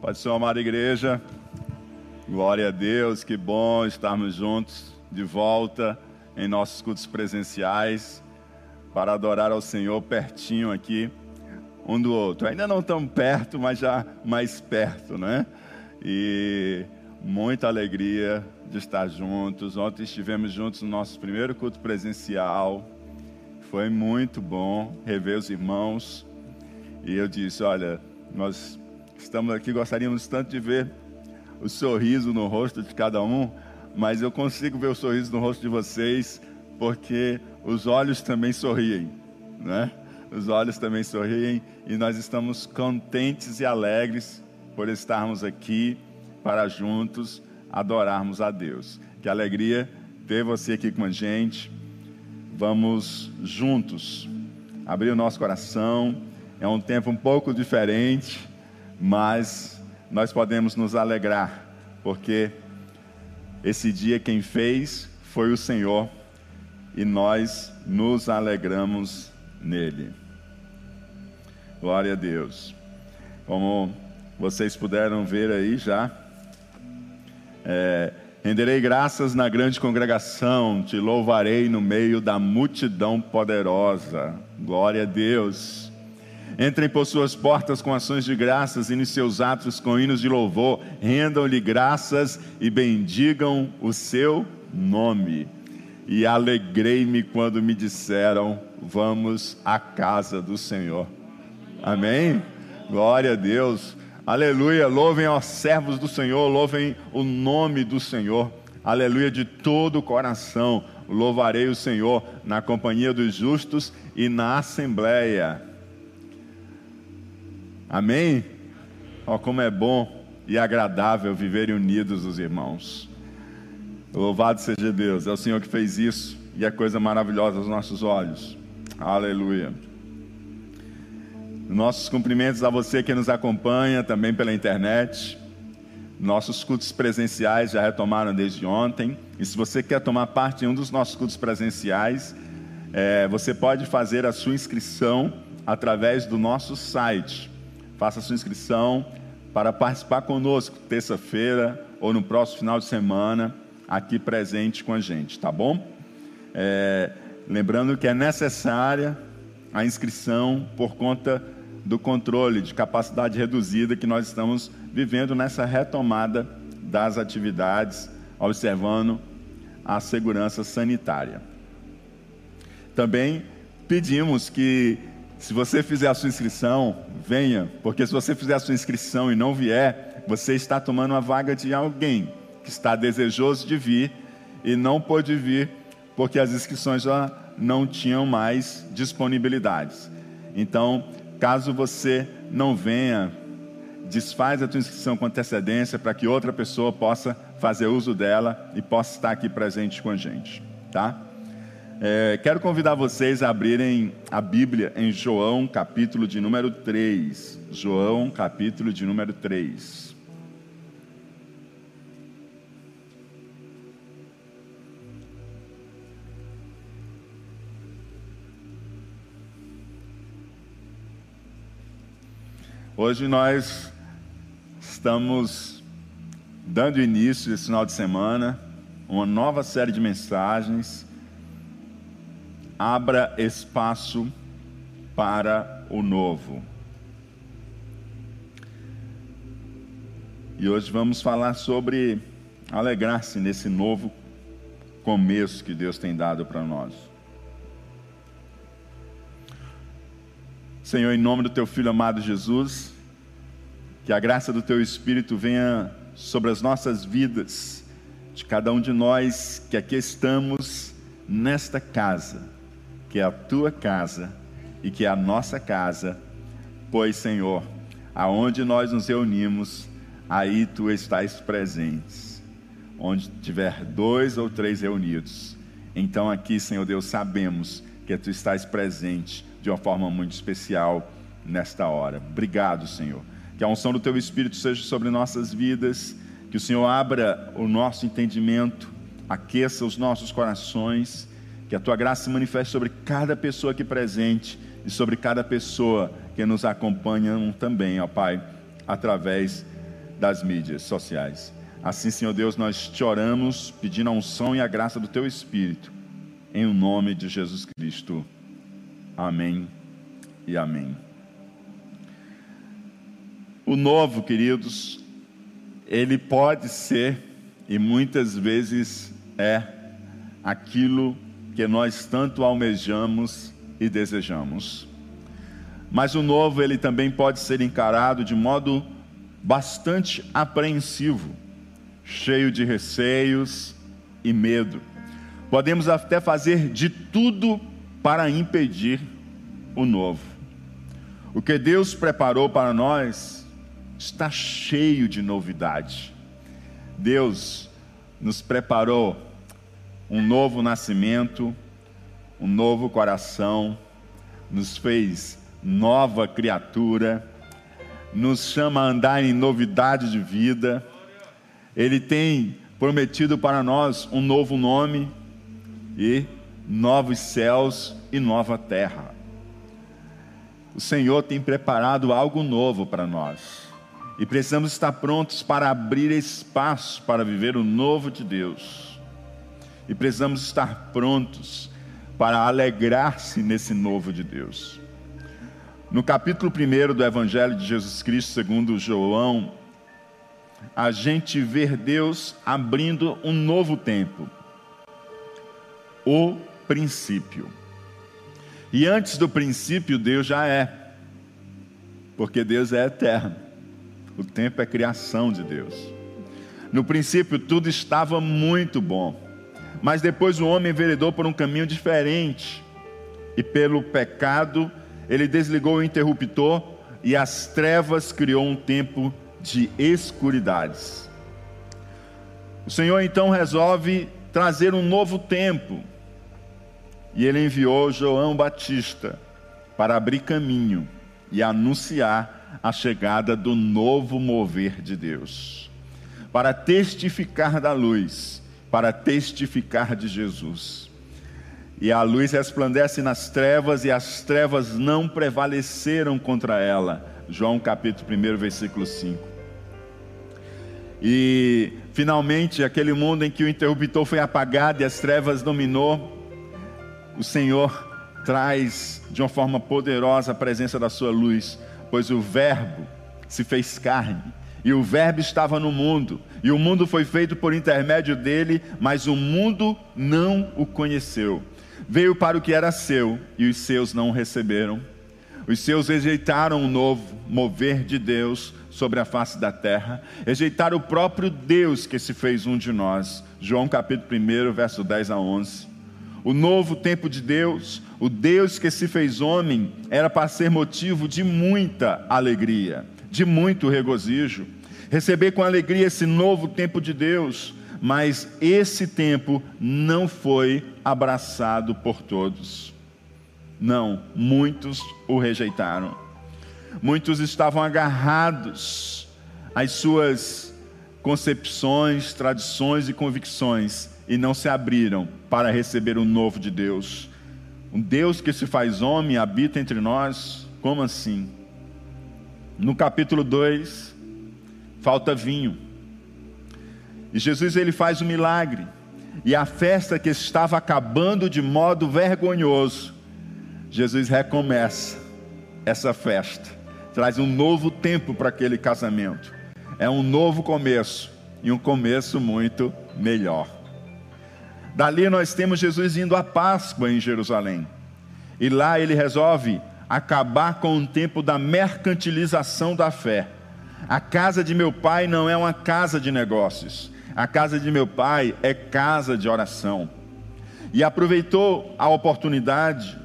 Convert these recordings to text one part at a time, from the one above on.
Pode ser, amada igreja. Glória a Deus, que bom estarmos juntos de volta em nossos cultos presenciais para adorar ao Senhor pertinho aqui, um do outro. Ainda não tão perto, mas já mais perto, né? E muita alegria de estar juntos. Ontem estivemos juntos no nosso primeiro culto presencial. Foi muito bom rever os irmãos. E eu disse: Olha, nós estamos aqui, gostaríamos tanto de ver o sorriso no rosto de cada um, mas eu consigo ver o sorriso no rosto de vocês porque os olhos também sorriem, né? Os olhos também sorriem e nós estamos contentes e alegres por estarmos aqui para juntos adorarmos a Deus. Que alegria ter você aqui com a gente. Vamos juntos abrir o nosso coração. É um tempo um pouco diferente mas nós podemos nos alegrar, porque esse dia quem fez foi o Senhor e nós nos alegramos nele. Glória a Deus. Como vocês puderam ver aí já, é, renderei graças na grande congregação, te louvarei no meio da multidão poderosa. Glória a Deus. Entrem por suas portas com ações de graças e nos seus atos com hinos de louvor. Rendam-lhe graças e bendigam o seu nome. E alegrei-me quando me disseram: Vamos à casa do Senhor. Amém? Glória a Deus. Aleluia. Louvem aos servos do Senhor, louvem o nome do Senhor. Aleluia de todo o coração. Louvarei o Senhor na companhia dos justos e na assembleia. Amém? Ó, como é bom e agradável viverem unidos os irmãos. Louvado seja Deus, é o Senhor que fez isso e é coisa maravilhosa aos nossos olhos. Aleluia. Nossos cumprimentos a você que nos acompanha também pela internet. Nossos cultos presenciais já retomaram desde ontem. E se você quer tomar parte em um dos nossos cultos presenciais, é, você pode fazer a sua inscrição através do nosso site Faça sua inscrição para participar conosco terça-feira ou no próximo final de semana, aqui presente com a gente, tá bom? É, lembrando que é necessária a inscrição por conta do controle de capacidade reduzida que nós estamos vivendo nessa retomada das atividades, observando a segurança sanitária. Também pedimos que se você fizer a sua inscrição, venha, porque se você fizer a sua inscrição e não vier, você está tomando a vaga de alguém que está desejoso de vir e não pôde vir porque as inscrições já não tinham mais disponibilidades. Então, caso você não venha, desfaz a tua inscrição com antecedência para que outra pessoa possa fazer uso dela e possa estar aqui presente com a gente, tá? É, quero convidar vocês a abrirem a Bíblia em João, capítulo de número 3. João, capítulo de número 3. Hoje nós estamos dando início esse final de semana, uma nova série de mensagens abra espaço para o novo. E hoje vamos falar sobre alegrar-se nesse novo começo que Deus tem dado para nós. Senhor, em nome do teu filho amado Jesus, que a graça do teu Espírito venha sobre as nossas vidas, de cada um de nós que aqui estamos nesta casa que a tua casa e que a nossa casa, pois, Senhor, aonde nós nos reunimos, aí tu estás presente. Onde tiver dois ou três reunidos, então aqui, Senhor Deus, sabemos que tu estás presente de uma forma muito especial nesta hora. Obrigado, Senhor. Que a unção do teu Espírito seja sobre nossas vidas, que o Senhor abra o nosso entendimento, aqueça os nossos corações que a tua graça se manifeste sobre cada pessoa aqui presente e sobre cada pessoa que nos acompanha também, ó Pai, através das mídias sociais. Assim, Senhor Deus, nós te oramos pedindo a unção e a graça do teu Espírito, em o nome de Jesus Cristo. Amém e amém. O novo, queridos, ele pode ser e muitas vezes é aquilo que nós tanto almejamos e desejamos. Mas o novo ele também pode ser encarado de modo bastante apreensivo, cheio de receios e medo. Podemos até fazer de tudo para impedir o novo. O que Deus preparou para nós está cheio de novidade. Deus nos preparou um novo nascimento, um novo coração, nos fez nova criatura, nos chama a andar em novidade de vida. Ele tem prometido para nós um novo nome e novos céus e nova terra. O Senhor tem preparado algo novo para nós. E precisamos estar prontos para abrir espaço para viver o novo de Deus. E precisamos estar prontos para alegrar-se nesse novo de Deus. No capítulo 1 do Evangelho de Jesus Cristo, segundo João, a gente vê Deus abrindo um novo tempo. O princípio. E antes do princípio, Deus já é, porque Deus é eterno. O tempo é criação de Deus. No princípio, tudo estava muito bom, mas depois o homem enveredou por um caminho diferente, e pelo pecado, ele desligou o interruptor e as trevas criou um tempo de escuridades. O Senhor então resolve trazer um novo tempo, e ele enviou João Batista para abrir caminho e anunciar a chegada do novo mover de Deus, para testificar da luz, para testificar de Jesus. E a luz resplandece nas trevas, e as trevas não prevaleceram contra ela. João capítulo 1, versículo 5. E finalmente, aquele mundo em que o interruptor foi apagado e as trevas dominou, o Senhor traz de uma forma poderosa a presença da sua luz, pois o Verbo se fez carne, e o Verbo estava no mundo, e o mundo foi feito por intermédio dele, mas o mundo não o conheceu veio para o que era seu e os seus não receberam. Os seus rejeitaram o novo mover de Deus sobre a face da terra, rejeitaram o próprio Deus que se fez um de nós. João capítulo 1, verso 10 a 11. O novo tempo de Deus, o Deus que se fez homem, era para ser motivo de muita alegria, de muito regozijo. Receber com alegria esse novo tempo de Deus, mas esse tempo não foi abraçado por todos. Não, muitos o rejeitaram. Muitos estavam agarrados às suas concepções, tradições e convicções e não se abriram para receber o novo de Deus. Um Deus que se faz homem habita entre nós, como assim? No capítulo 2, falta vinho. E Jesus ele faz um milagre. E a festa que estava acabando de modo vergonhoso, Jesus recomeça essa festa. Traz um novo tempo para aquele casamento. É um novo começo e um começo muito melhor. Dali nós temos Jesus indo à Páscoa em Jerusalém. E lá ele resolve acabar com o tempo da mercantilização da fé. A casa de meu pai não é uma casa de negócios, a casa de meu pai é casa de oração. E aproveitou a oportunidade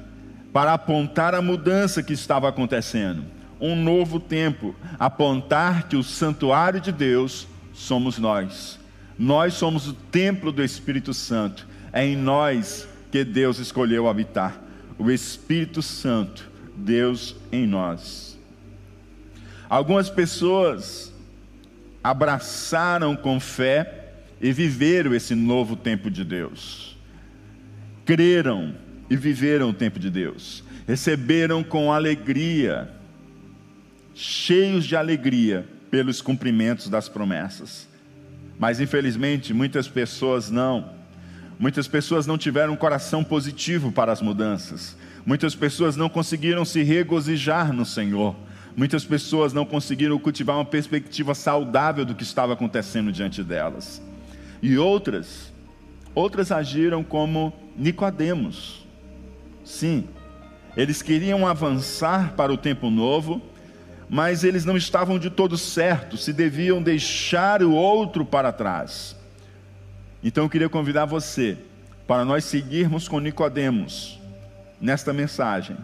para apontar a mudança que estava acontecendo. Um novo tempo, apontar que o santuário de Deus somos nós. Nós somos o templo do Espírito Santo. É em nós que Deus escolheu habitar. O Espírito Santo, Deus em nós. Algumas pessoas abraçaram com fé e viveram esse novo tempo de Deus. Creram e viveram o tempo de Deus. Receberam com alegria, cheios de alegria, pelos cumprimentos das promessas. Mas infelizmente, muitas pessoas não. Muitas pessoas não tiveram um coração positivo para as mudanças. Muitas pessoas não conseguiram se regozijar no Senhor. Muitas pessoas não conseguiram cultivar uma perspectiva saudável do que estava acontecendo diante delas. E outras, outras agiram como Nicodemos. Sim, eles queriam avançar para o tempo novo, mas eles não estavam de todo certos, se deviam deixar o outro para trás. Então eu queria convidar você para nós seguirmos com Nicodemos nesta mensagem.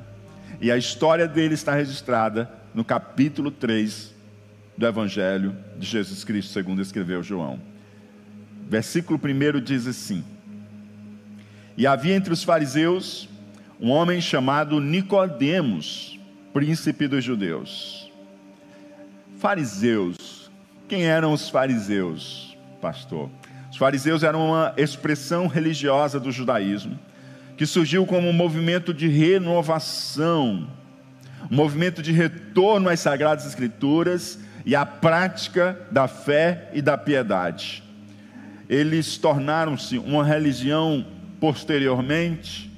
E a história dele está registrada no capítulo 3 do Evangelho de Jesus Cristo, segundo escreveu João. Versículo 1 diz assim: E havia entre os fariseus um homem chamado Nicodemos, príncipe dos judeus. Fariseus. Quem eram os fariseus, pastor? Os fariseus eram uma expressão religiosa do judaísmo que surgiu como um movimento de renovação, um movimento de retorno às sagradas escrituras e à prática da fé e da piedade. Eles tornaram-se uma religião posteriormente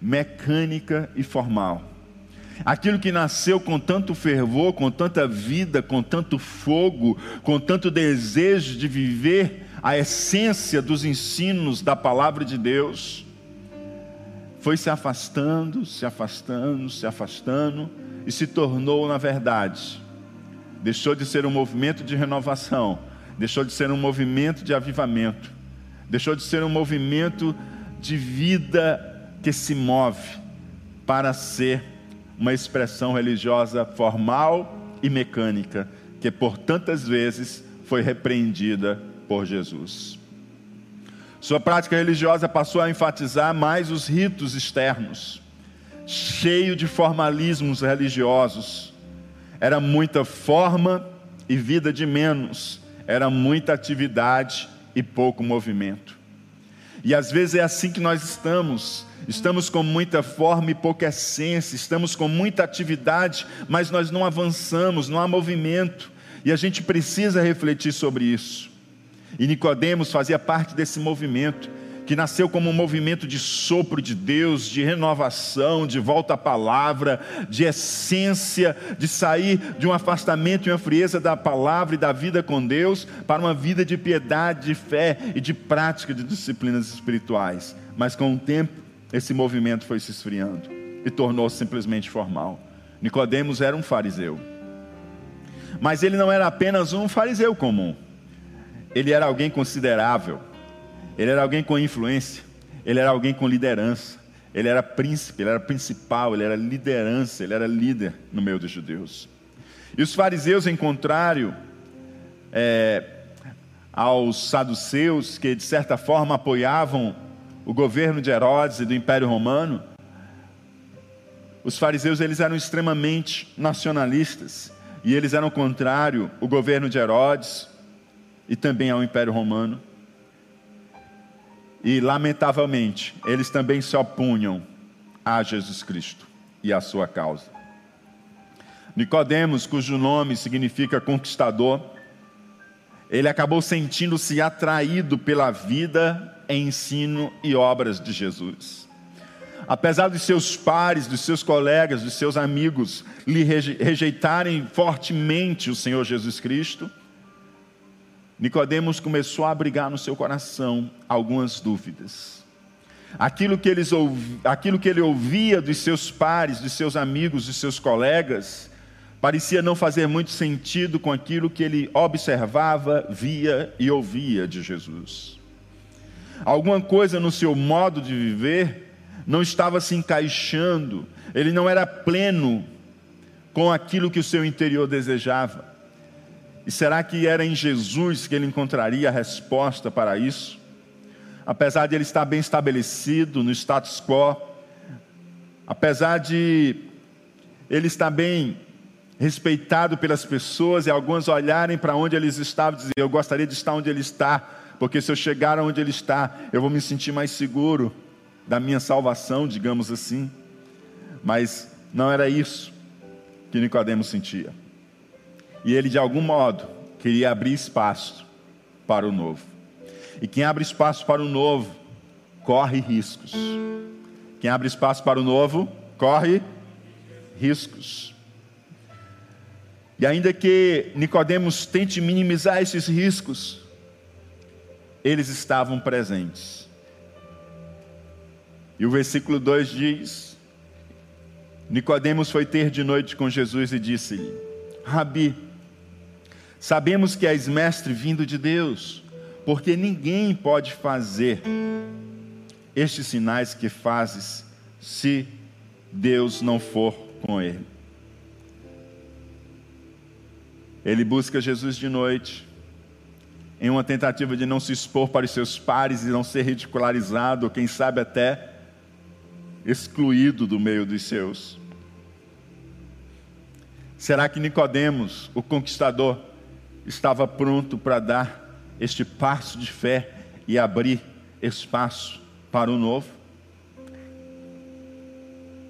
mecânica e formal. Aquilo que nasceu com tanto fervor, com tanta vida, com tanto fogo, com tanto desejo de viver a essência dos ensinos da palavra de Deus, foi se afastando, se afastando, se afastando e se tornou, na verdade, deixou de ser um movimento de renovação, deixou de ser um movimento de avivamento, deixou de ser um movimento de vida que se move para ser uma expressão religiosa formal e mecânica, que por tantas vezes foi repreendida por Jesus. Sua prática religiosa passou a enfatizar mais os ritos externos, cheio de formalismos religiosos. Era muita forma e vida de menos, era muita atividade e pouco movimento. E às vezes é assim que nós estamos. Estamos com muita forma e pouca essência, estamos com muita atividade, mas nós não avançamos, não há movimento. E a gente precisa refletir sobre isso. E Nicodemos fazia parte desse movimento que nasceu como um movimento de sopro de Deus, de renovação, de volta à palavra, de essência, de sair de um afastamento e uma frieza da palavra e da vida com Deus para uma vida de piedade, de fé e de prática de disciplinas espirituais. Mas com o tempo, esse movimento foi se esfriando e tornou-se simplesmente formal. Nicodemos era um fariseu. Mas ele não era apenas um fariseu comum. Ele era alguém considerável. Ele era alguém com influência, ele era alguém com liderança, ele era príncipe, ele era principal, ele era liderança, ele era líder no meio dos judeus. E os fariseus, em contrário é, aos saduceus, que de certa forma apoiavam o governo de Herodes e do Império Romano, os fariseus eles eram extremamente nacionalistas. E eles eram contrário ao governo de Herodes e também ao Império Romano. E, lamentavelmente, eles também se opunham a Jesus Cristo e à sua causa. Nicodemos, cujo nome significa conquistador, ele acabou sentindo-se atraído pela vida, ensino e obras de Jesus. Apesar dos seus pares, dos seus colegas, dos seus amigos lhe rejeitarem fortemente o Senhor Jesus Cristo, Nicodemos começou a abrigar no seu coração algumas dúvidas. Aquilo que, eles aquilo que ele ouvia dos seus pares, dos seus amigos, dos seus colegas, parecia não fazer muito sentido com aquilo que ele observava, via e ouvia de Jesus. Alguma coisa no seu modo de viver não estava se encaixando, ele não era pleno com aquilo que o seu interior desejava. E será que era em Jesus que ele encontraria a resposta para isso? Apesar de ele estar bem estabelecido no status quo, apesar de ele estar bem respeitado pelas pessoas e algumas olharem para onde eles estavam e dizer: Eu gostaria de estar onde ele está, porque se eu chegar onde ele está, eu vou me sentir mais seguro da minha salvação, digamos assim. Mas não era isso que Nicodemo sentia. E ele, de algum modo, queria abrir espaço para o novo. E quem abre espaço para o novo, corre riscos. Quem abre espaço para o novo, corre riscos. E ainda que Nicodemos tente minimizar esses riscos, eles estavam presentes. E o versículo 2 diz: Nicodemos foi ter de noite com Jesus e disse-lhe: Rabi, sabemos que és mestre vindo de Deus, porque ninguém pode fazer estes sinais que fazes se Deus não for com ele. Ele busca Jesus de noite, em uma tentativa de não se expor para os seus pares e não ser ridicularizado, ou quem sabe até excluído do meio dos seus. Será que Nicodemos, o conquistador, estava pronto para dar este passo de fé e abrir espaço para o novo?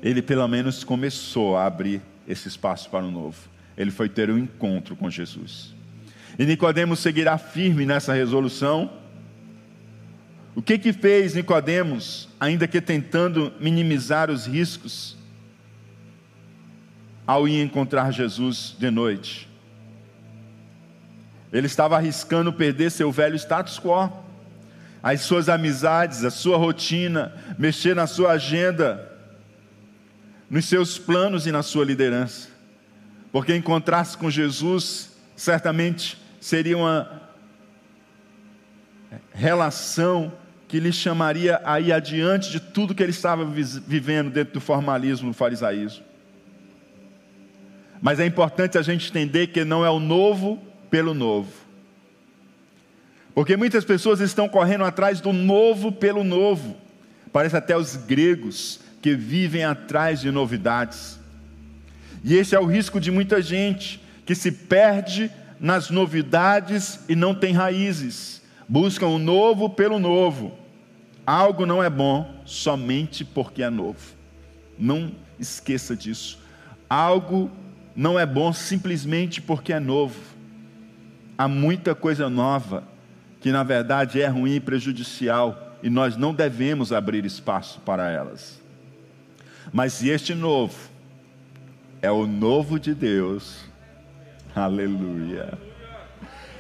Ele pelo menos começou a abrir esse espaço para o novo. Ele foi ter um encontro com Jesus. E Nicodemos seguirá firme nessa resolução. O que que fez Nicodemos, ainda que tentando minimizar os riscos, ao ir encontrar Jesus de noite? Ele estava arriscando perder seu velho status quo, as suas amizades, a sua rotina, mexer na sua agenda, nos seus planos e na sua liderança. Porque encontrar-se com Jesus certamente seria uma relação que lhe chamaria a ir adiante de tudo que ele estava vivendo dentro do formalismo, do farisaísmo. Mas é importante a gente entender que não é o novo pelo novo. Porque muitas pessoas estão correndo atrás do novo pelo novo. Parece até os gregos que vivem atrás de novidades. E esse é o risco de muita gente que se perde nas novidades e não tem raízes. Buscam o novo pelo novo. Algo não é bom somente porque é novo. Não esqueça disso. Algo não é bom simplesmente porque é novo. Há muita coisa nova que na verdade é ruim e prejudicial e nós não devemos abrir espaço para elas. Mas este novo é o novo de Deus, aleluia.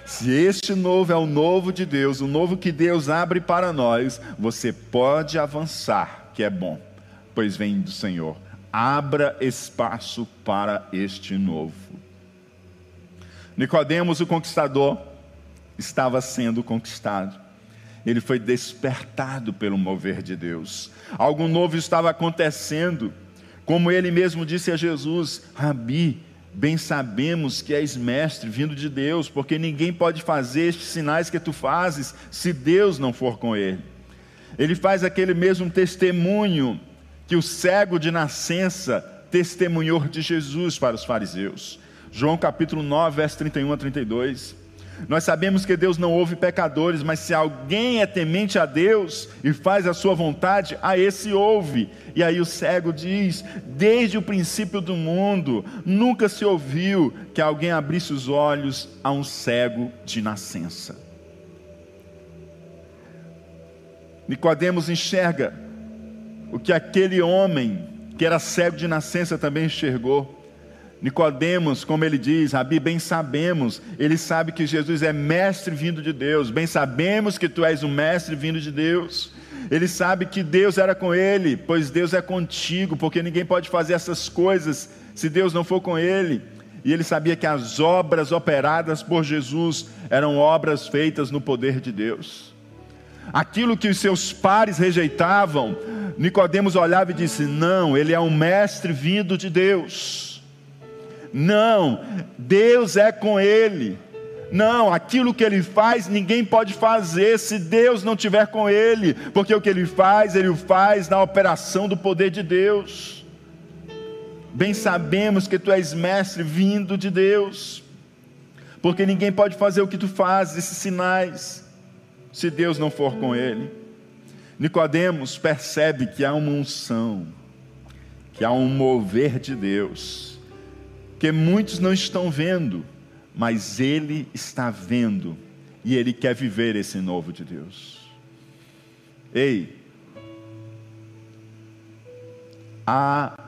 Se este novo é o novo de Deus, o novo que Deus abre para nós, você pode avançar, que é bom, pois vem do Senhor. Abra espaço para este novo. Nicodemos, o conquistador, estava sendo conquistado. Ele foi despertado pelo mover de Deus. Algo novo estava acontecendo. Como ele mesmo disse a Jesus: Rabi, bem sabemos que és mestre vindo de Deus, porque ninguém pode fazer estes sinais que tu fazes se Deus não for com ele. Ele faz aquele mesmo testemunho que o cego de nascença testemunhou de Jesus para os fariseus. João capítulo 9, verso 31 a 32. Nós sabemos que Deus não ouve pecadores, mas se alguém é temente a Deus e faz a sua vontade, a esse ouve. E aí o cego diz: Desde o princípio do mundo, nunca se ouviu que alguém abrisse os olhos a um cego de nascença. Nicodemos enxerga o que aquele homem que era cego de nascença também enxergou. Nicodemos, como ele diz, Rabi, bem sabemos, ele sabe que Jesus é mestre vindo de Deus, bem sabemos que tu és o mestre vindo de Deus. Ele sabe que Deus era com ele, pois Deus é contigo, porque ninguém pode fazer essas coisas se Deus não for com ele. E ele sabia que as obras operadas por Jesus eram obras feitas no poder de Deus. Aquilo que os seus pares rejeitavam, Nicodemos olhava e disse: "Não, ele é um mestre vindo de Deus." Não, Deus é com ele. Não, aquilo que ele faz, ninguém pode fazer se Deus não tiver com ele, porque o que ele faz, ele o faz na operação do poder de Deus. Bem sabemos que tu és mestre vindo de Deus, porque ninguém pode fazer o que tu fazes, esses sinais, se Deus não for com ele. Nicodemos percebe que há uma unção, que há um mover de Deus que muitos não estão vendo, mas ele está vendo e ele quer viver esse novo de Deus. Ei, há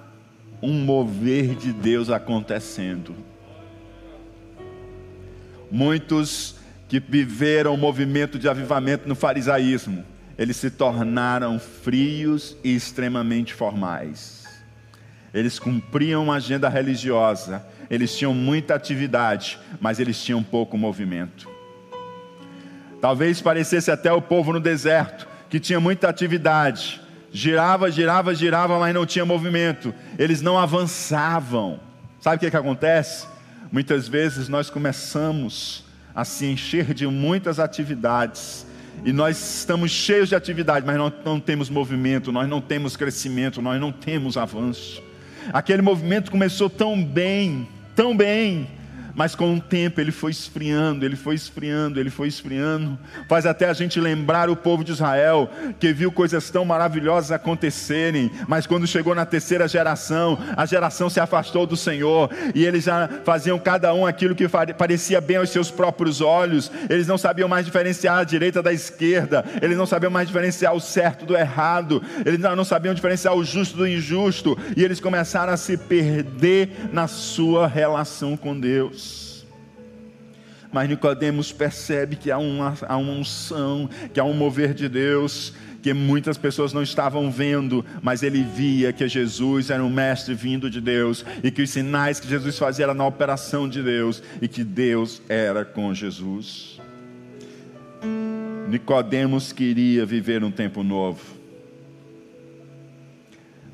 um mover de Deus acontecendo. Muitos que viveram o movimento de avivamento no farisaísmo, eles se tornaram frios e extremamente formais. Eles cumpriam uma agenda religiosa, eles tinham muita atividade, mas eles tinham pouco movimento. Talvez parecesse até o povo no deserto, que tinha muita atividade, girava, girava, girava, mas não tinha movimento, eles não avançavam. Sabe o que, que acontece? Muitas vezes nós começamos a se encher de muitas atividades, e nós estamos cheios de atividade, mas não, não temos movimento, nós não temos crescimento, nós não temos avanço. Aquele movimento começou tão bem, tão bem, mas com o tempo ele foi esfriando, ele foi esfriando, ele foi esfriando. Faz até a gente lembrar o povo de Israel, que viu coisas tão maravilhosas acontecerem, mas quando chegou na terceira geração, a geração se afastou do Senhor, e eles já faziam cada um aquilo que parecia bem aos seus próprios olhos, eles não sabiam mais diferenciar a direita da esquerda, eles não sabiam mais diferenciar o certo do errado, eles não sabiam diferenciar o justo do injusto, e eles começaram a se perder na sua relação com Deus. Mas Nicodemos percebe que há uma, há uma unção, que há um mover de Deus, que muitas pessoas não estavam vendo, mas ele via que Jesus era um mestre vindo de Deus e que os sinais que Jesus fazia eram na operação de Deus e que Deus era com Jesus. Nicodemos queria viver um tempo novo.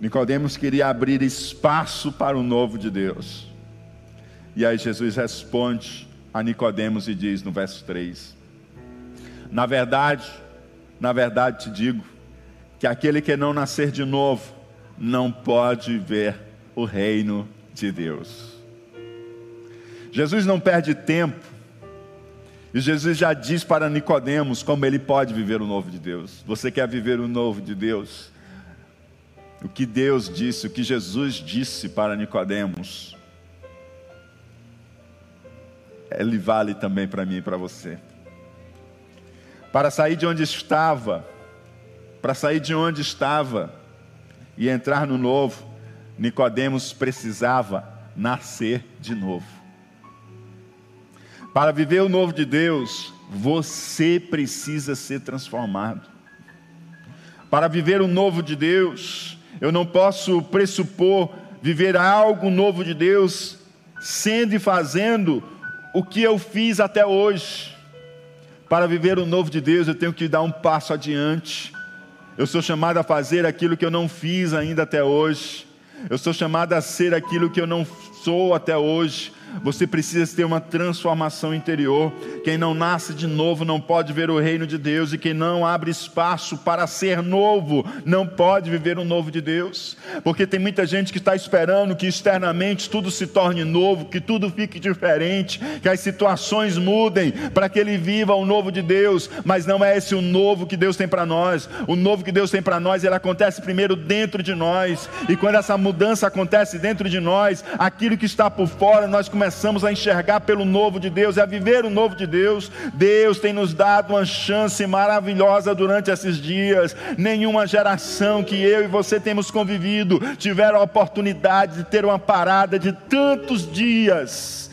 Nicodemos queria abrir espaço para o novo de Deus. E aí Jesus responde a Nicodemos e diz no verso 3: Na verdade, na verdade te digo que aquele que não nascer de novo não pode ver o reino de Deus. Jesus não perde tempo. E Jesus já diz para Nicodemos como ele pode viver o novo de Deus. Você quer viver o novo de Deus? O que Deus disse, o que Jesus disse para Nicodemos, ele vale também para mim e para você. Para sair de onde estava, para sair de onde estava e entrar no novo, Nicodemos precisava nascer de novo. Para viver o novo de Deus, você precisa ser transformado. Para viver o novo de Deus, eu não posso pressupor viver algo novo de Deus sendo e fazendo o que eu fiz até hoje. Para viver o novo de Deus, eu tenho que dar um passo adiante. Eu sou chamado a fazer aquilo que eu não fiz ainda até hoje. Eu sou chamado a ser aquilo que eu não sou até hoje. Você precisa ter uma transformação interior. Quem não nasce de novo não pode ver o reino de Deus, e quem não abre espaço para ser novo não pode viver o novo de Deus. Porque tem muita gente que está esperando que externamente tudo se torne novo, que tudo fique diferente, que as situações mudem para que ele viva o novo de Deus, mas não é esse o novo que Deus tem para nós. O novo que Deus tem para nós, ele acontece primeiro dentro de nós, e quando essa mudança acontece dentro de nós, aquilo que está por fora, nós começamos começamos a enxergar pelo novo de Deus e a viver o novo de Deus, Deus tem nos dado uma chance maravilhosa durante esses dias. Nenhuma geração que eu e você temos convivido tiveram a oportunidade de ter uma parada de tantos dias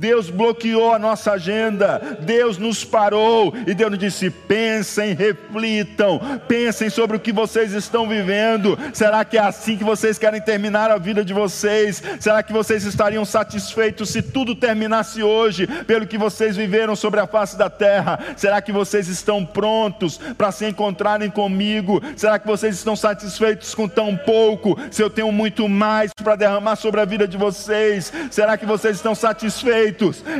Deus bloqueou a nossa agenda, Deus nos parou e Deus nos disse: pensem, reflitam, pensem sobre o que vocês estão vivendo. Será que é assim que vocês querem terminar a vida de vocês? Será que vocês estariam satisfeitos se tudo terminasse hoje, pelo que vocês viveram sobre a face da terra? Será que vocês estão prontos para se encontrarem comigo? Será que vocês estão satisfeitos com tão pouco, se eu tenho muito mais para derramar sobre a vida de vocês? Será que vocês estão satisfeitos?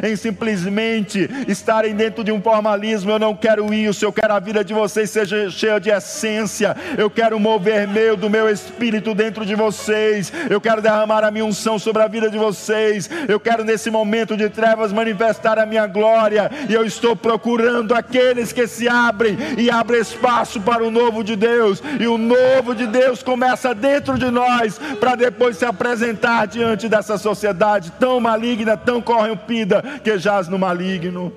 Em simplesmente estarem dentro de um formalismo. Eu não quero isso, eu quero a vida de vocês seja cheia de essência. Eu quero mover meu do meu espírito dentro de vocês. Eu quero derramar a minha unção sobre a vida de vocês. Eu quero nesse momento de trevas manifestar a minha glória. E eu estou procurando aqueles que se abrem e abrem espaço para o novo de Deus. E o novo de Deus começa dentro de nós para depois se apresentar diante dessa sociedade tão maligna, tão corrente corrompida que jaz no maligno.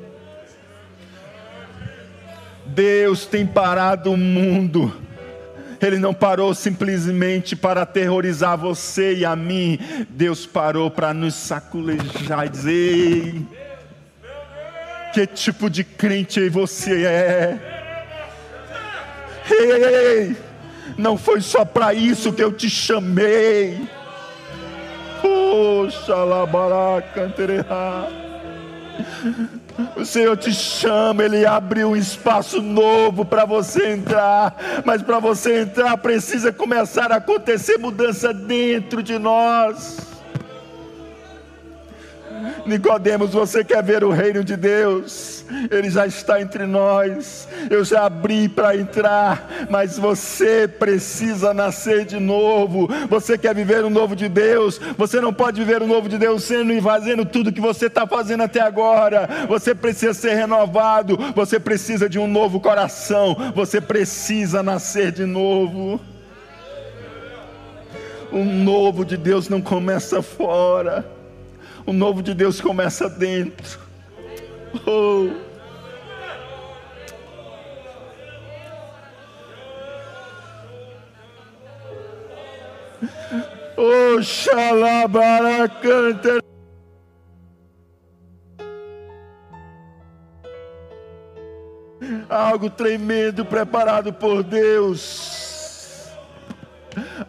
Deus tem parado o mundo. Ele não parou simplesmente para aterrorizar você e a mim. Deus parou para nos saculejar e dizer: que tipo de crente você é? Ei, não foi só para isso que eu te chamei. O Senhor te chama, Ele abre um espaço novo para você entrar, mas para você entrar precisa começar a acontecer mudança dentro de nós. Nicodemos, você quer ver o reino de Deus? Ele já está entre nós. Eu já abri para entrar, mas você precisa nascer de novo. Você quer viver o novo de Deus? Você não pode viver o novo de Deus sendo e fazendo tudo que você está fazendo até agora. Você precisa ser renovado. Você precisa de um novo coração. Você precisa nascer de novo. O novo de Deus não começa fora. O novo de Deus começa dentro. Oh. Oh, xalabaracanta. Algo tremendo preparado por Deus.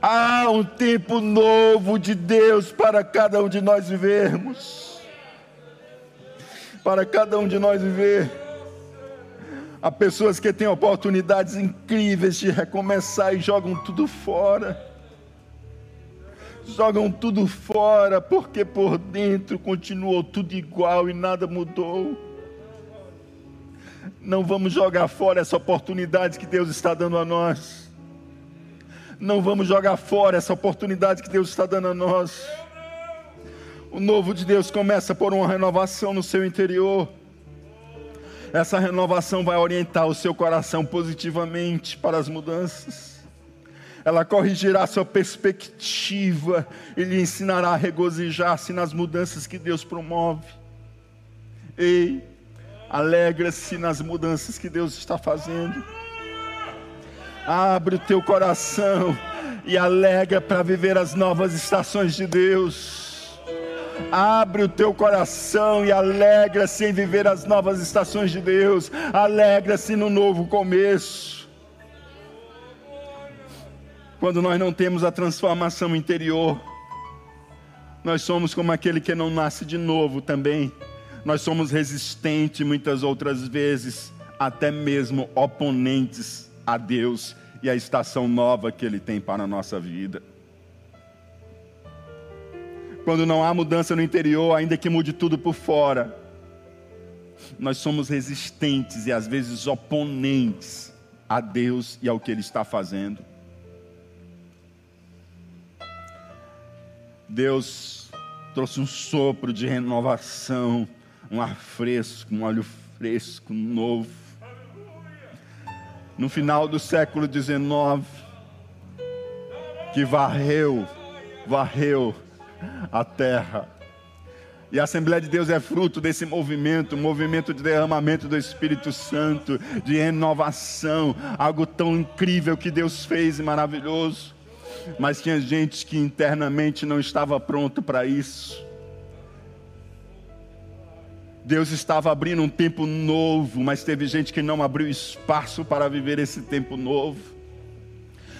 Há um tempo novo de Deus para cada um de nós vivermos. Para cada um de nós viver. Há pessoas que têm oportunidades incríveis de recomeçar e jogam tudo fora. Jogam tudo fora porque por dentro continuou tudo igual e nada mudou. Não vamos jogar fora essa oportunidade que Deus está dando a nós não vamos jogar fora essa oportunidade que Deus está dando a nós. O novo de Deus começa por uma renovação no seu interior. Essa renovação vai orientar o seu coração positivamente para as mudanças. Ela corrigirá sua perspectiva e lhe ensinará a regozijar-se nas mudanças que Deus promove. Ei, alegra-se nas mudanças que Deus está fazendo. Abre o teu coração e alega para viver as novas estações de Deus. Abre o teu coração e alegra-se em viver as novas estações de Deus. Alegra-se no novo começo. Quando nós não temos a transformação interior, nós somos como aquele que não nasce de novo também. Nós somos resistentes muitas outras vezes, até mesmo oponentes a Deus e a estação nova que Ele tem para a nossa vida. Quando não há mudança no interior, ainda que mude tudo por fora, nós somos resistentes e às vezes oponentes a Deus e ao que Ele está fazendo. Deus trouxe um sopro de renovação, um ar fresco, um óleo fresco, novo no final do século XIX, que varreu, varreu a terra. E a Assembleia de Deus é fruto desse movimento, movimento de derramamento do Espírito Santo, de renovação, algo tão incrível que Deus fez e maravilhoso. Mas tinha gente que internamente não estava pronto para isso. Deus estava abrindo um tempo novo, mas teve gente que não abriu espaço para viver esse tempo novo,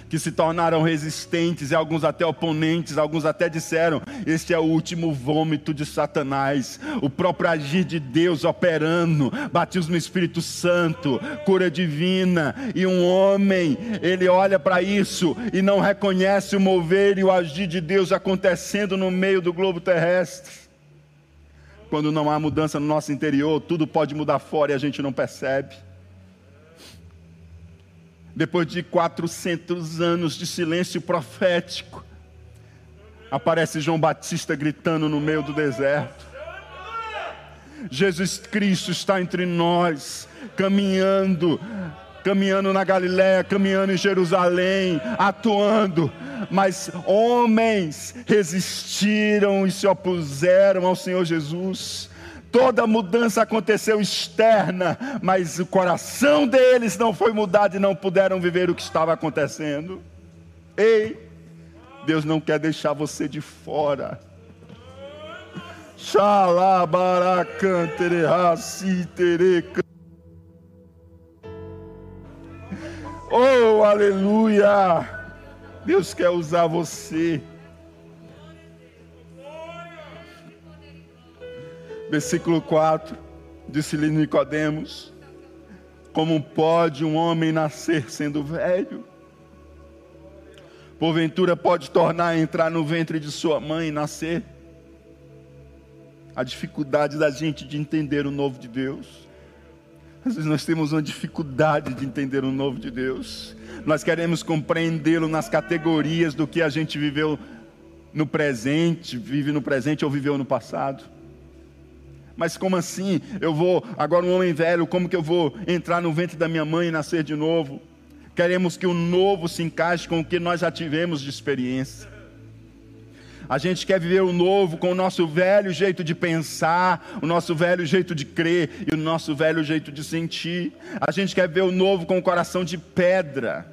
que se tornaram resistentes e alguns até oponentes, alguns até disseram: Este é o último vômito de Satanás, o próprio agir de Deus operando, batismo no Espírito Santo, cura divina, e um homem, ele olha para isso e não reconhece o mover e o agir de Deus acontecendo no meio do globo terrestre quando não há mudança no nosso interior, tudo pode mudar fora e a gente não percebe. Depois de 400 anos de silêncio profético, aparece João Batista gritando no meio do deserto. Jesus Cristo está entre nós, caminhando, caminhando na Galiléia, caminhando em Jerusalém, atuando, mas homens resistiram e se opuseram ao Senhor Jesus. Toda mudança aconteceu externa, mas o coração deles não foi mudado e não puderam viver o que estava acontecendo. Ei, Deus não quer deixar você de fora. Oh, aleluia! Deus quer usar você. Versículo 4, disse-lhe Nicodemos: Como pode um homem nascer sendo velho? Porventura pode tornar a entrar no ventre de sua mãe e nascer? A dificuldade da gente de entender o novo de Deus. Às vezes nós temos uma dificuldade de entender o novo de Deus. Nós queremos compreendê-lo nas categorias do que a gente viveu no presente, vive no presente ou viveu no passado. Mas como assim? Eu vou, agora um homem velho, como que eu vou entrar no ventre da minha mãe e nascer de novo? Queremos que o novo se encaixe com o que nós já tivemos de experiência. A gente quer viver o novo com o nosso velho jeito de pensar, o nosso velho jeito de crer e o nosso velho jeito de sentir. A gente quer ver o novo com o coração de pedra.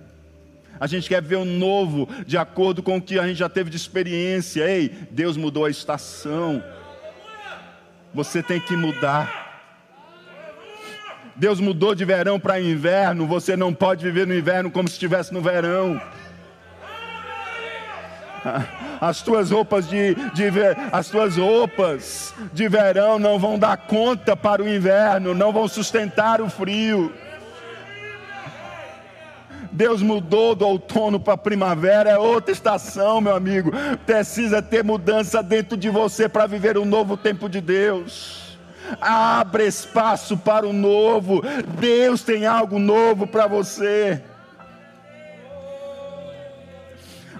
A gente quer ver o novo de acordo com o que a gente já teve de experiência. Ei, Deus mudou a estação. Você tem que mudar. Deus mudou de verão para inverno. Você não pode viver no inverno como se estivesse no verão. As tuas roupas de, de as tuas roupas de verão não vão dar conta para o inverno, não vão sustentar o frio. Deus mudou do outono para a primavera, é outra estação, meu amigo. Precisa ter mudança dentro de você para viver um novo tempo de Deus. Abra espaço para o novo. Deus tem algo novo para você.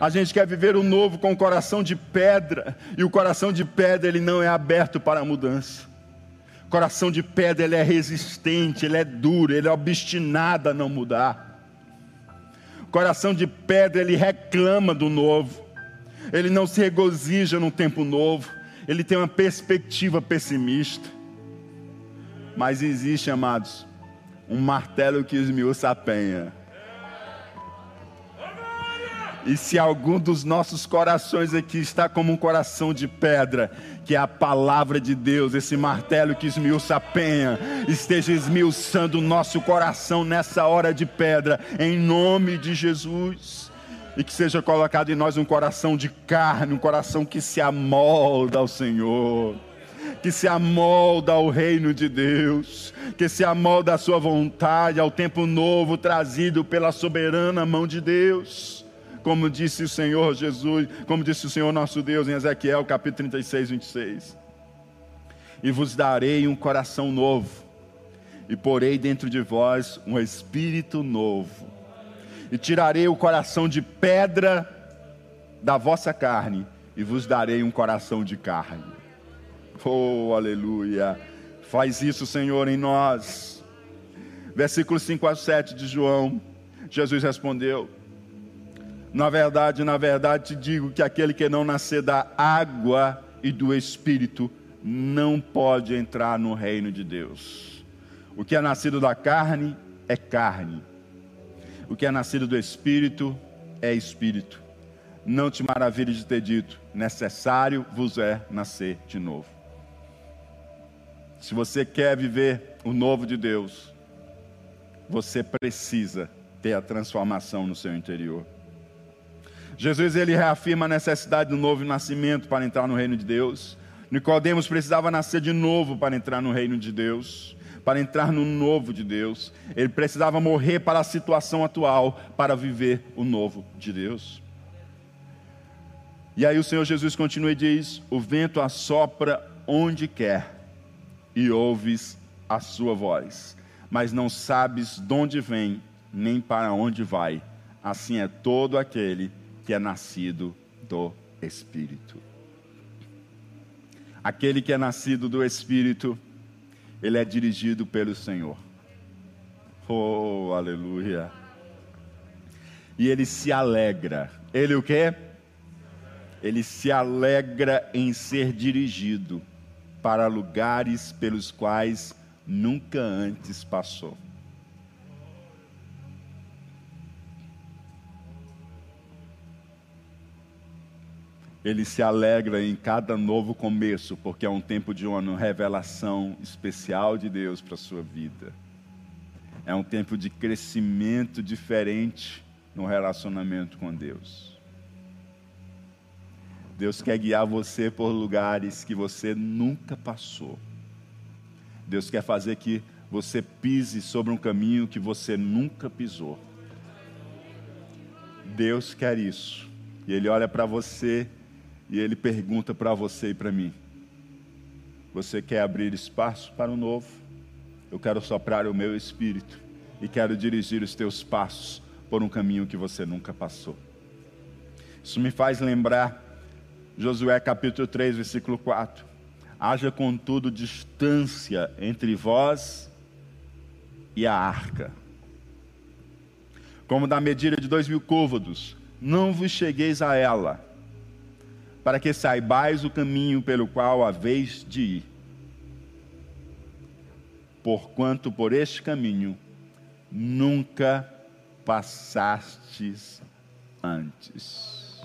A gente quer viver o novo com o coração de pedra, e o coração de pedra ele não é aberto para a mudança. O coração de pedra ele é resistente, ele é duro, ele é obstinado a não mudar. O coração de pedra ele reclama do novo. Ele não se regozija num tempo novo. Ele tem uma perspectiva pessimista. Mas existe, amados, um martelo que esmiuça a penha. E se algum dos nossos corações aqui está como um coração de pedra, que a palavra de Deus, esse martelo que esmiuça a penha, esteja esmiuçando o nosso coração nessa hora de pedra, em nome de Jesus. E que seja colocado em nós um coração de carne, um coração que se amolda ao Senhor que se amolda ao reino de Deus, que se amolda à sua vontade, ao tempo novo trazido pela soberana mão de Deus como disse o Senhor Jesus, como disse o Senhor nosso Deus em Ezequiel capítulo 36, 26. E vos darei um coração novo, e porei dentro de vós um espírito novo, e tirarei o coração de pedra da vossa carne, e vos darei um coração de carne. Oh, aleluia! Faz isso, Senhor, em nós. Versículo 5 a 7 de João. Jesus respondeu: na verdade, na verdade te digo que aquele que não nascer da água e do espírito não pode entrar no reino de Deus. O que é nascido da carne é carne. O que é nascido do espírito é espírito. Não te maravilhe de ter dito: necessário vos é nascer de novo. Se você quer viver o novo de Deus, você precisa ter a transformação no seu interior. Jesus ele reafirma a necessidade do novo nascimento para entrar no reino de Deus. Nicodemos precisava nascer de novo para entrar no reino de Deus, para entrar no novo de Deus. Ele precisava morrer para a situação atual para viver o novo de Deus. E aí o Senhor Jesus continua e diz: O vento assopra onde quer e ouves a sua voz, mas não sabes de onde vem nem para onde vai. Assim é todo aquele que é nascido do Espírito. Aquele que é nascido do Espírito, ele é dirigido pelo Senhor. Oh, aleluia. E ele se alegra. Ele o quê? Ele se alegra em ser dirigido para lugares pelos quais nunca antes passou. Ele se alegra em cada novo começo, porque é um tempo de uma revelação especial de Deus para a sua vida. É um tempo de crescimento diferente no relacionamento com Deus. Deus quer guiar você por lugares que você nunca passou. Deus quer fazer que você pise sobre um caminho que você nunca pisou. Deus quer isso. E Ele olha para você e Ele pergunta para você e para mim: Você quer abrir espaço para o novo? Eu quero soprar o meu espírito e quero dirigir os teus passos por um caminho que você nunca passou. Isso me faz lembrar Josué capítulo 3, versículo 4. Haja contudo distância entre vós e a arca, como da medida de dois mil côvados, não vos chegueis a ela, para que saibais o caminho pelo qual haveis de ir. Porquanto por este caminho nunca passastes antes.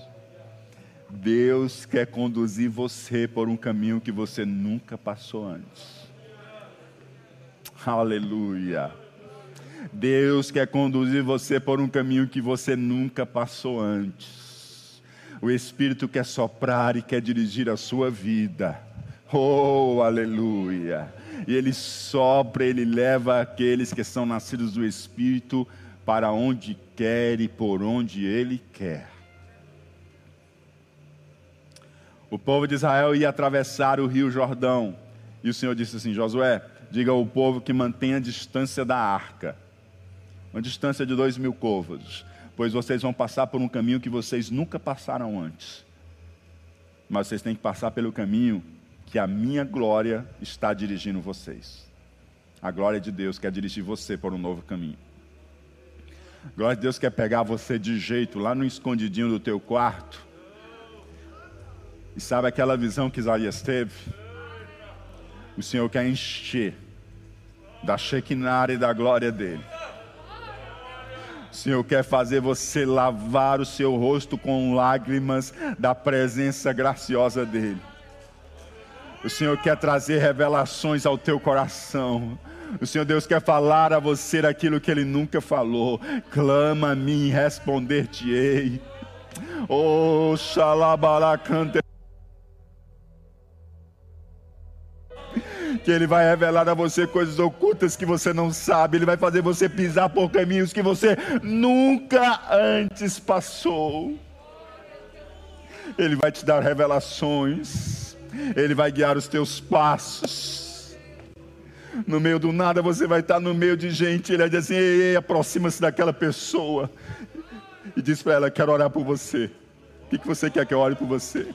Deus quer conduzir você por um caminho que você nunca passou antes. Aleluia. Deus quer conduzir você por um caminho que você nunca passou antes. O Espírito quer soprar e quer dirigir a sua vida. Oh, aleluia. E ele sopra, ele leva aqueles que são nascidos do Espírito para onde quer e por onde ele quer. O povo de Israel ia atravessar o rio Jordão. E o Senhor disse assim: Josué, diga ao povo que mantenha a distância da arca, uma distância de dois mil côvados, pois vocês vão passar por um caminho que vocês nunca passaram antes. Mas vocês têm que passar pelo caminho que a minha glória está dirigindo vocês. A glória de Deus quer dirigir você por um novo caminho. A glória de Deus quer pegar você de jeito lá no escondidinho do teu quarto e sabe aquela visão que Isaías teve? O Senhor quer encher da Shekinah e da glória dele. O Senhor quer fazer você lavar o seu rosto com lágrimas da presença graciosa dele. O Senhor quer trazer revelações ao teu coração. O Senhor Deus quer falar a você aquilo que Ele nunca falou. Clama a mim, responder-te-ei. Oh, xalabalacante. Que Ele vai revelar a você coisas ocultas que você não sabe, Ele vai fazer você pisar por caminhos que você nunca antes passou. Ele vai te dar revelações, Ele vai guiar os teus passos. No meio do nada você vai estar no meio de gente, Ele vai dizer assim: ei, ei aproxima-se daquela pessoa e diz para ela: Quero orar por você. O que você quer que eu ore por você?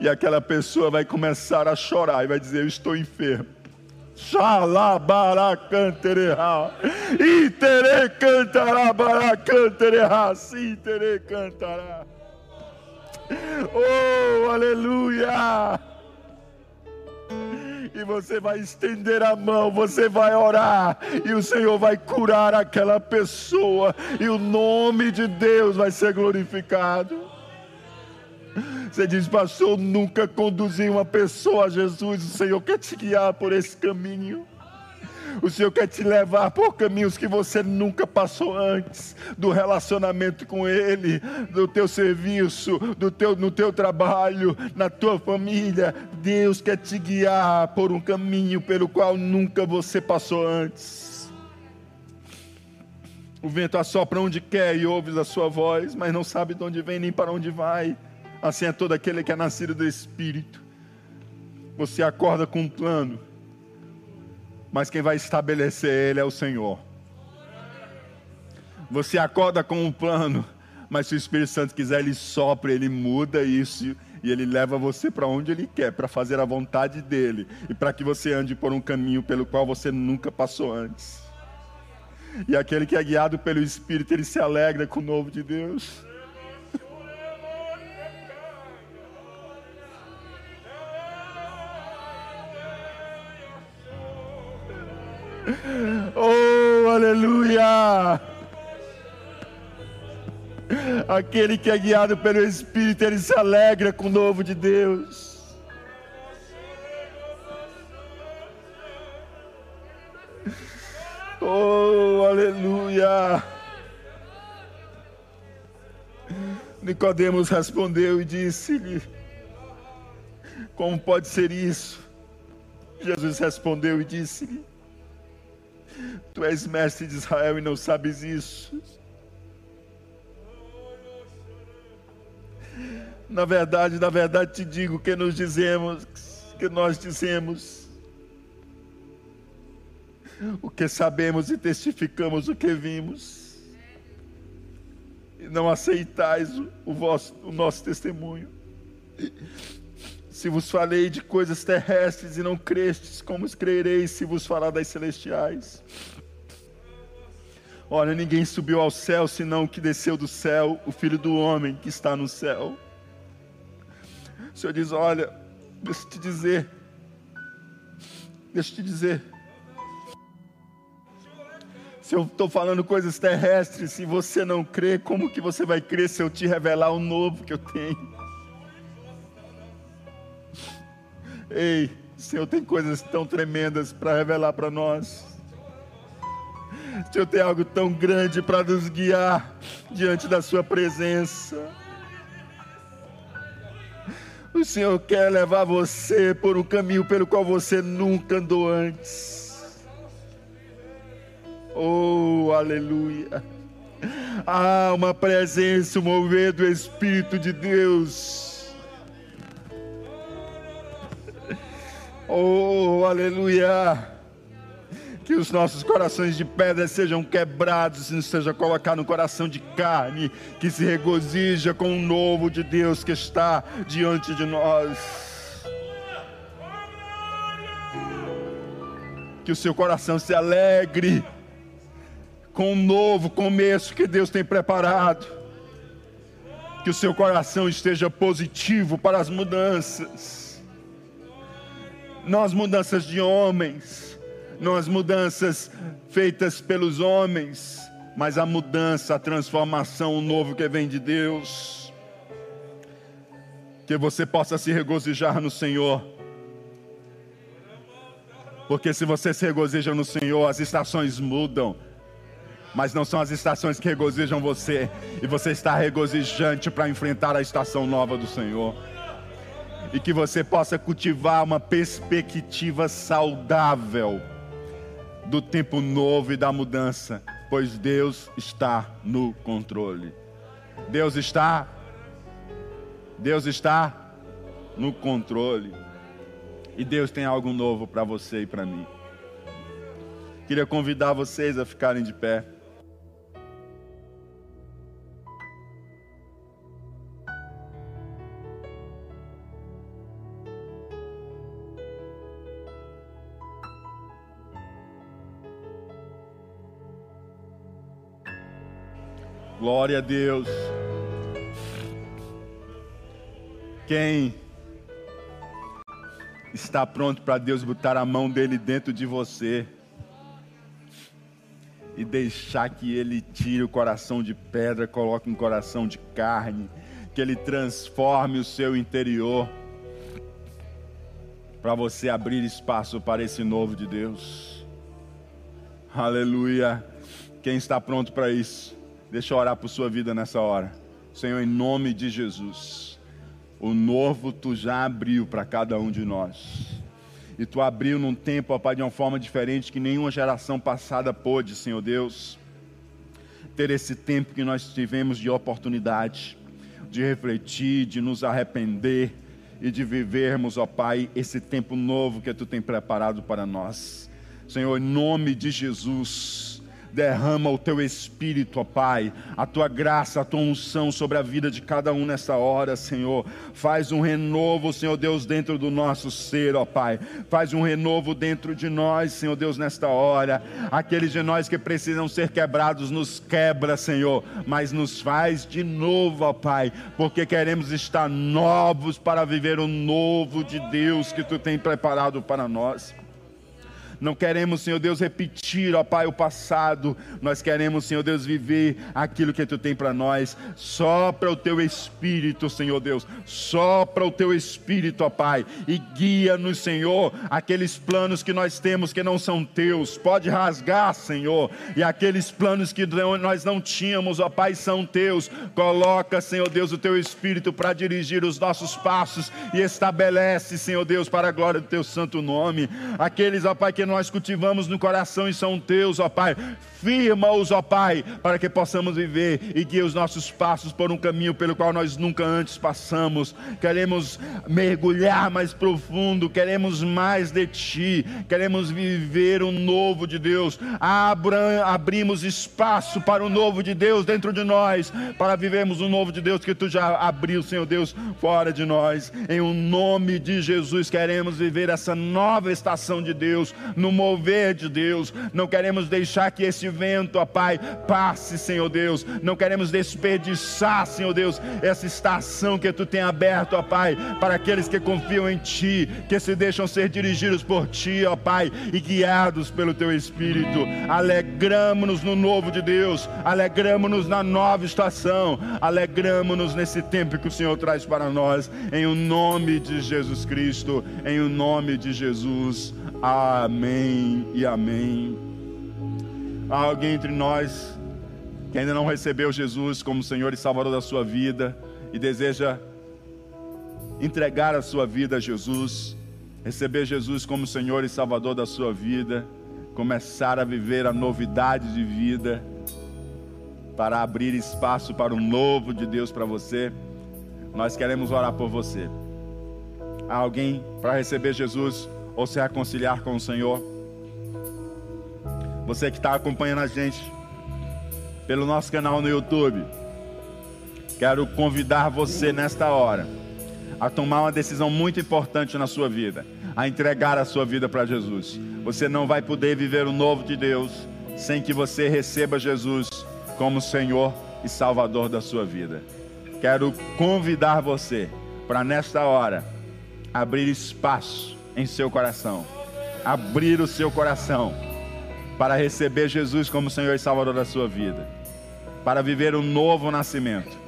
E aquela pessoa vai começar a chorar e vai dizer: Eu estou enfermo. Xalabaracantereha, itere cantará, baracantereha, sim, tere cantará. Oh, aleluia! E você vai estender a mão, você vai orar, e o Senhor vai curar aquela pessoa, e o nome de Deus vai ser glorificado. Você diz, pastor, nunca conduzi uma pessoa a Jesus. O Senhor quer te guiar por esse caminho. O Senhor quer te levar por caminhos que você nunca passou antes, do relacionamento com Ele, do teu serviço, do teu, no teu trabalho, na tua família. Deus quer te guiar por um caminho pelo qual nunca você passou antes. O vento assopra onde quer e ouves a sua voz, mas não sabe de onde vem nem para onde vai. Assim é todo aquele que é nascido do Espírito. Você acorda com um plano, mas quem vai estabelecer ele é o Senhor. Você acorda com um plano, mas se o Espírito Santo quiser, ele sopra, ele muda isso e ele leva você para onde ele quer, para fazer a vontade dele e para que você ande por um caminho pelo qual você nunca passou antes. E aquele que é guiado pelo Espírito, ele se alegra com o novo de Deus. Oh, aleluia! Aquele que é guiado pelo Espírito, ele se alegra com o novo de Deus. Oh, aleluia! Nicodemos respondeu e disse-lhe: Como pode ser isso? Jesus respondeu e disse-lhe: Tu és mestre de Israel e não sabes isso. Na verdade, na verdade te digo que nos dizemos, que nós dizemos o que sabemos e testificamos o que vimos. E não aceitais o, vosso, o nosso testemunho. Se vos falei de coisas terrestres e não crestes, como crereis se vos falar das celestiais? Olha, ninguém subiu ao céu senão o que desceu do céu, o Filho do Homem que está no céu. O Senhor diz: Olha, deixa eu te dizer, deixa eu te dizer. Se eu estou falando coisas terrestres, se você não crê, como que você vai crer se eu te revelar o novo que eu tenho? Ei, Senhor tem coisas tão tremendas para revelar para nós. Senhor tem algo tão grande para nos guiar diante da Sua presença. O Senhor quer levar você por um caminho pelo qual você nunca andou antes. Oh, aleluia. Há uma presença, um mover do Espírito de Deus Oh, aleluia! Que os nossos corações de pedra sejam quebrados e seja colocado no coração de carne, que se regozija com o novo de Deus que está diante de nós. Que o seu coração se alegre com o novo começo que Deus tem preparado. Que o seu coração esteja positivo para as mudanças as mudanças de homens, as mudanças feitas pelos homens, mas a mudança, a transformação, o novo que vem de Deus. Que você possa se regozijar no Senhor. Porque se você se regozija no Senhor, as estações mudam. Mas não são as estações que regozijam você. E você está regozijante para enfrentar a estação nova do Senhor e que você possa cultivar uma perspectiva saudável do tempo novo e da mudança, pois Deus está no controle. Deus está Deus está no controle. E Deus tem algo novo para você e para mim. Queria convidar vocês a ficarem de pé. Glória a Deus. Quem está pronto para Deus botar a mão dele dentro de você e deixar que ele tire o coração de pedra, coloque um coração de carne, que ele transforme o seu interior para você abrir espaço para esse novo de Deus. Aleluia. Quem está pronto para isso? Deixa eu orar por sua vida nessa hora. Senhor, em nome de Jesus, o novo tu já abriu para cada um de nós. E tu abriu num tempo, ó Pai, de uma forma diferente que nenhuma geração passada pôde, Senhor Deus, ter esse tempo que nós tivemos de oportunidade, de refletir, de nos arrepender e de vivermos, ó Pai, esse tempo novo que tu tem preparado para nós. Senhor, em nome de Jesus, derrama o teu espírito, ó Pai, a tua graça, a tua unção sobre a vida de cada um nessa hora, Senhor. Faz um renovo, Senhor Deus, dentro do nosso ser, ó Pai. Faz um renovo dentro de nós, Senhor Deus, nesta hora. Aqueles de nós que precisam ser quebrados, nos quebra, Senhor, mas nos faz de novo, ó Pai, porque queremos estar novos para viver o novo de Deus que tu tem preparado para nós. Não queremos, Senhor Deus, repetir, ó Pai, o passado. Nós queremos, Senhor Deus, viver aquilo que tu tem para nós. Só para o teu espírito, Senhor Deus. Só para o teu espírito, ó Pai. E guia-nos, Senhor, aqueles planos que nós temos que não são teus. Pode rasgar, Senhor. E aqueles planos que nós não tínhamos, ó Pai, são teus. Coloca, Senhor Deus, o teu espírito para dirigir os nossos passos e estabelece, Senhor Deus, para a glória do teu santo nome. Aqueles, ó Pai, que nós cultivamos no coração e são teus, ó Pai. Firma-os, ó Pai, para que possamos viver e guia os nossos passos por um caminho pelo qual nós nunca antes passamos. Queremos mergulhar mais profundo, queremos mais de Ti, queremos viver o novo de Deus. Abra, abrimos espaço para o novo de Deus dentro de nós, para vivermos o novo de Deus que Tu já abriu, Senhor Deus, fora de nós. Em o nome de Jesus, queremos viver essa nova estação de Deus, no mover de Deus. Não queremos deixar que esse vento, ó Pai, passe, Senhor Deus. Não queremos desperdiçar, Senhor Deus, essa estação que tu tem aberto, ó Pai, para aqueles que confiam em Ti, que se deixam ser dirigidos por Ti, ó Pai, e guiados pelo Teu Espírito. Alegramos-nos no novo de Deus, alegramos-nos na nova estação, alegramos-nos nesse tempo que o Senhor traz para nós, em o nome de Jesus Cristo, em o nome de Jesus. Amém e amém. Há alguém entre nós que ainda não recebeu Jesus como Senhor e Salvador da sua vida e deseja entregar a sua vida a Jesus, receber Jesus como Senhor e Salvador da sua vida, começar a viver a novidade de vida, para abrir espaço para o novo de Deus para você, nós queremos orar por você. Há alguém para receber Jesus ou se reconciliar com o Senhor? você que está acompanhando a gente pelo nosso canal no YouTube, quero convidar você nesta hora a tomar uma decisão muito importante na sua vida, a entregar a sua vida para Jesus. Você não vai poder viver o novo de Deus sem que você receba Jesus como Senhor e Salvador da sua vida. Quero convidar você para nesta hora abrir espaço em seu coração, abrir o seu coração para receber Jesus como Senhor e Salvador da sua vida, para viver um novo nascimento.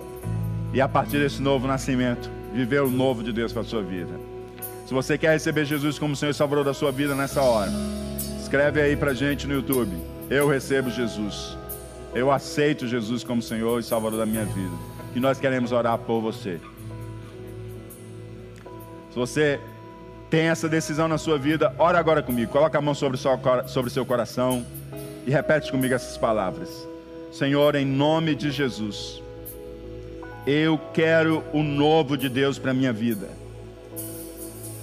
E a partir desse novo nascimento, viver o novo de Deus para a sua vida. Se você quer receber Jesus como Senhor e Salvador da sua vida nessa hora, escreve aí para gente no YouTube: Eu recebo Jesus, eu aceito Jesus como Senhor e Salvador da minha vida, e nós queremos orar por você. Se você tem essa decisão na sua vida, ora agora comigo. Coloca a mão sobre o seu, coração e repete comigo essas palavras. Senhor, em nome de Jesus, eu quero o novo de Deus para a minha vida.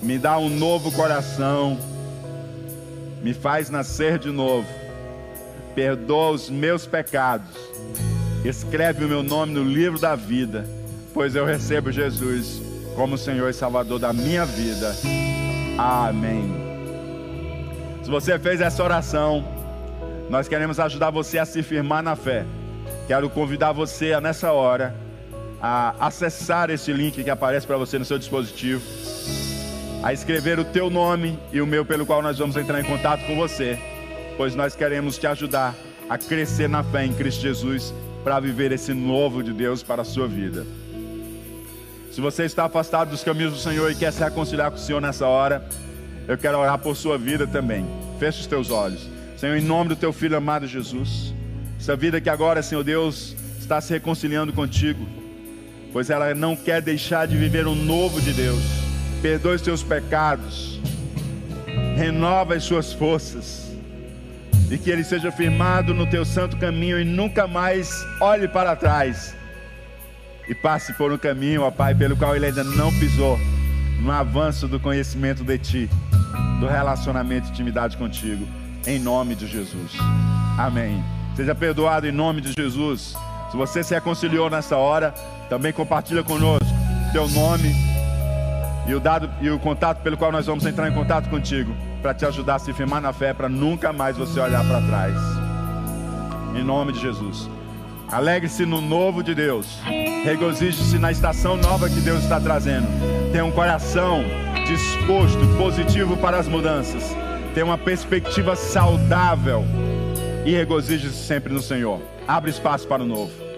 Me dá um novo coração, me faz nascer de novo, perdoa os meus pecados, escreve o meu nome no livro da vida, pois eu recebo Jesus como Senhor e Salvador da minha vida. Amém. Se você fez essa oração, nós queremos ajudar você a se firmar na fé. Quero convidar você a, nessa hora a acessar esse link que aparece para você no seu dispositivo, a escrever o teu nome e o meu pelo qual nós vamos entrar em contato com você, pois nós queremos te ajudar a crescer na fé em Cristo Jesus para viver esse novo de Deus para a sua vida. Se você está afastado dos caminhos do Senhor e quer se reconciliar com o Senhor nessa hora, eu quero orar por sua vida também. Feche os teus olhos. Senhor, em nome do teu filho amado Jesus, essa vida que agora, Senhor Deus, está se reconciliando contigo, pois ela não quer deixar de viver um novo de Deus. Perdoe os teus pecados, renova as suas forças, e que ele seja firmado no teu santo caminho e nunca mais olhe para trás e passe por um caminho, ó Pai, pelo qual ele ainda não pisou, no avanço do conhecimento de Ti, do relacionamento e intimidade contigo, em nome de Jesus. Amém. Seja perdoado em nome de Jesus. Se você se reconciliou nessa hora, também compartilha conosco teu nome e o dado e o contato pelo qual nós vamos entrar em contato contigo para te ajudar a se firmar na fé, para nunca mais você olhar para trás. Em nome de Jesus. Alegre-se no novo de Deus. Regozije-se na estação nova que Deus está trazendo. Tenha um coração disposto, positivo para as mudanças. Tenha uma perspectiva saudável e regozije-se sempre no Senhor. Abre espaço para o novo.